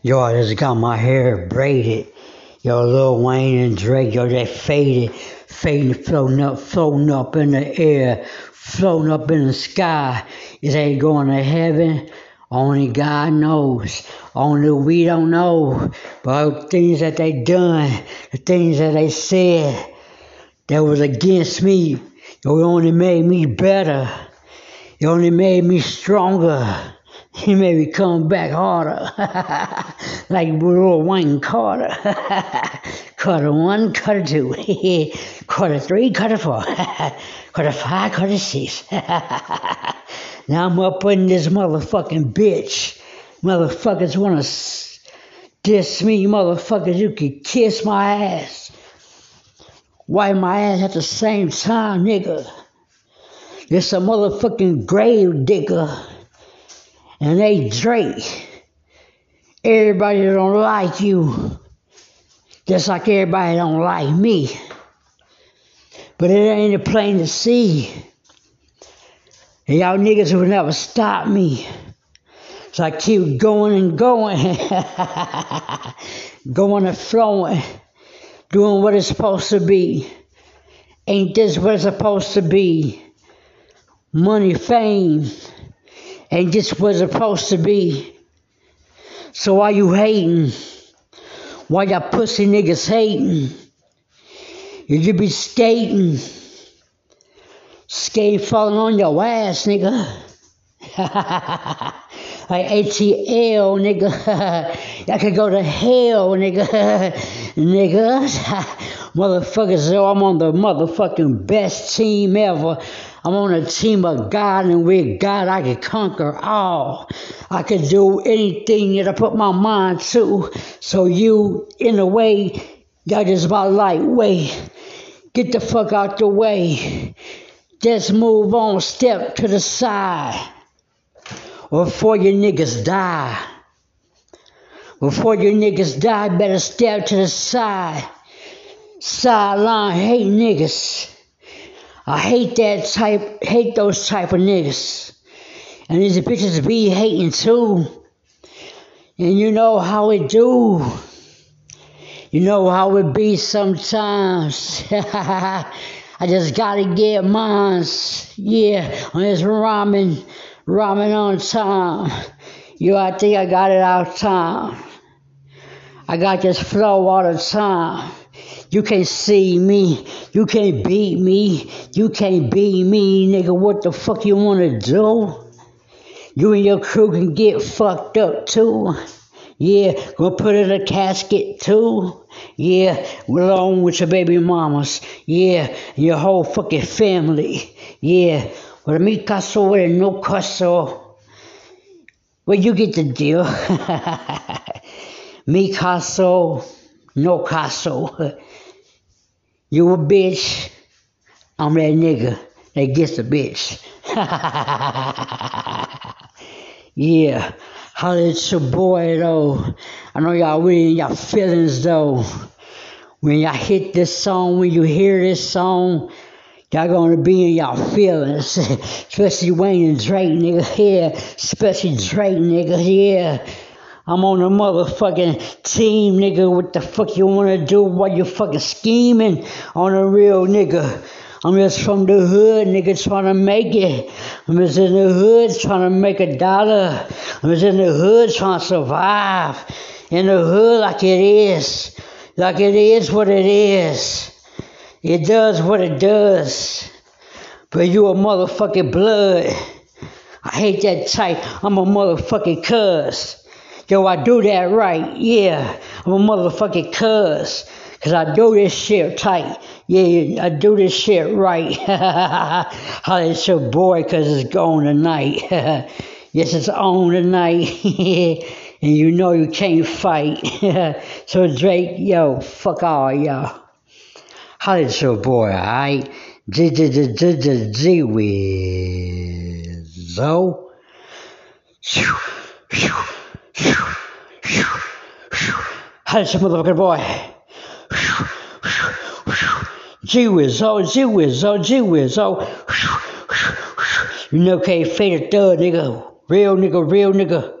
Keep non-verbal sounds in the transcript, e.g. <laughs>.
Yo, I just got my hair braided. Yo, Lil Wayne and Drake, yo, they faded, fading, floating up, floating up in the air, floating up in the sky. Is they going to heaven? Only God knows. Only we don't know. But the things that they done, the things that they said, that was against me, it only made me better. It only made me stronger. He made me come back harder, <laughs> like little Wayne Carter. <laughs> Carter one, Carter two, <laughs> Carter three, Carter four, Carter five, Carter six. now I'm up in this motherfucking bitch. Motherfuckers wanna diss me, motherfuckers. You can kiss my ass, wipe my ass at the same time, nigga. It's a motherfucking grave digger and they Drake. Everybody don't like you, just like everybody don't like me. But it ain't plain to see. And y'all niggas will never stop me. So I keep going and going, <laughs> going and flowing, doing what it's supposed to be. Ain't this what it's supposed to be? Money, fame and just was supposed to be. So why you hating? Why y'all pussy niggas hating? You should be skating. Skate falling on your ass, nigga. <laughs> like ATL, nigga. <laughs> Y'all could go to hell, nigga. <laughs> nigga. Motherfuckers, so I'm on the motherfucking best team ever. I'm on a team of God, and with God, I can conquer all. I can do anything that I put my mind to. So, you, in a way, y'all just about lightweight. Get the fuck out the way. Just move on, step to the side. Before your niggas die. Before your niggas die, better step to the side. Sideline, hate niggas. I hate that type, hate those type of niggas. And these bitches be hating too. And you know how it do. You know how it be sometimes. <laughs> I just gotta get mines. Yeah, on this ramen, ramen on time. You, I think I got it out time. I got this flow all the time. You can't see me. You can't beat me. You can't beat me, nigga. What the fuck you wanna do? You and your crew can get fucked up too. Yeah, gonna put in a casket too. Yeah, along with your baby mamas. Yeah, your whole fucking family. Yeah, with mi caso, with no caso. Well, you get the deal. <laughs> mi caso, no caso. <laughs> You a bitch. I'm that nigga that gets a bitch. <laughs> yeah. Holla at your boy though. I know y'all really in y'all feelings though. When y'all hit this song, when you hear this song, y'all gonna be in y'all feelings. <laughs> Especially Wayne and Drake, nigga. Yeah. Especially Drake, nigga. Yeah. I'm on a motherfucking team, nigga. What the fuck you wanna do while you fucking scheming on a real nigga? I'm just from the hood, nigga, trying to make it. I'm just in the hood trying to make a dollar. I'm just in the hood trying to survive. In the hood like it is. Like it is what it is. It does what it does. But you a motherfucking blood. I hate that type. I'm a motherfucking cuz. Yo, I do that right. Yeah, I'm a motherfucking cuz. Cause I do this shit tight. Yeah, I do this shit right. How it's your boy cause it's going tonight. yes, it's on tonight. and you know you can't fight. so Drake, yo, fuck all y'all. How it's your boy, alright? G G G G G G Wizzo. How's your motherfucking boy? Gee whiz, oh, gee whiz, oh, gee whiz, oh. You know, can't fade a thug, nigga. Real nigga, real nigga.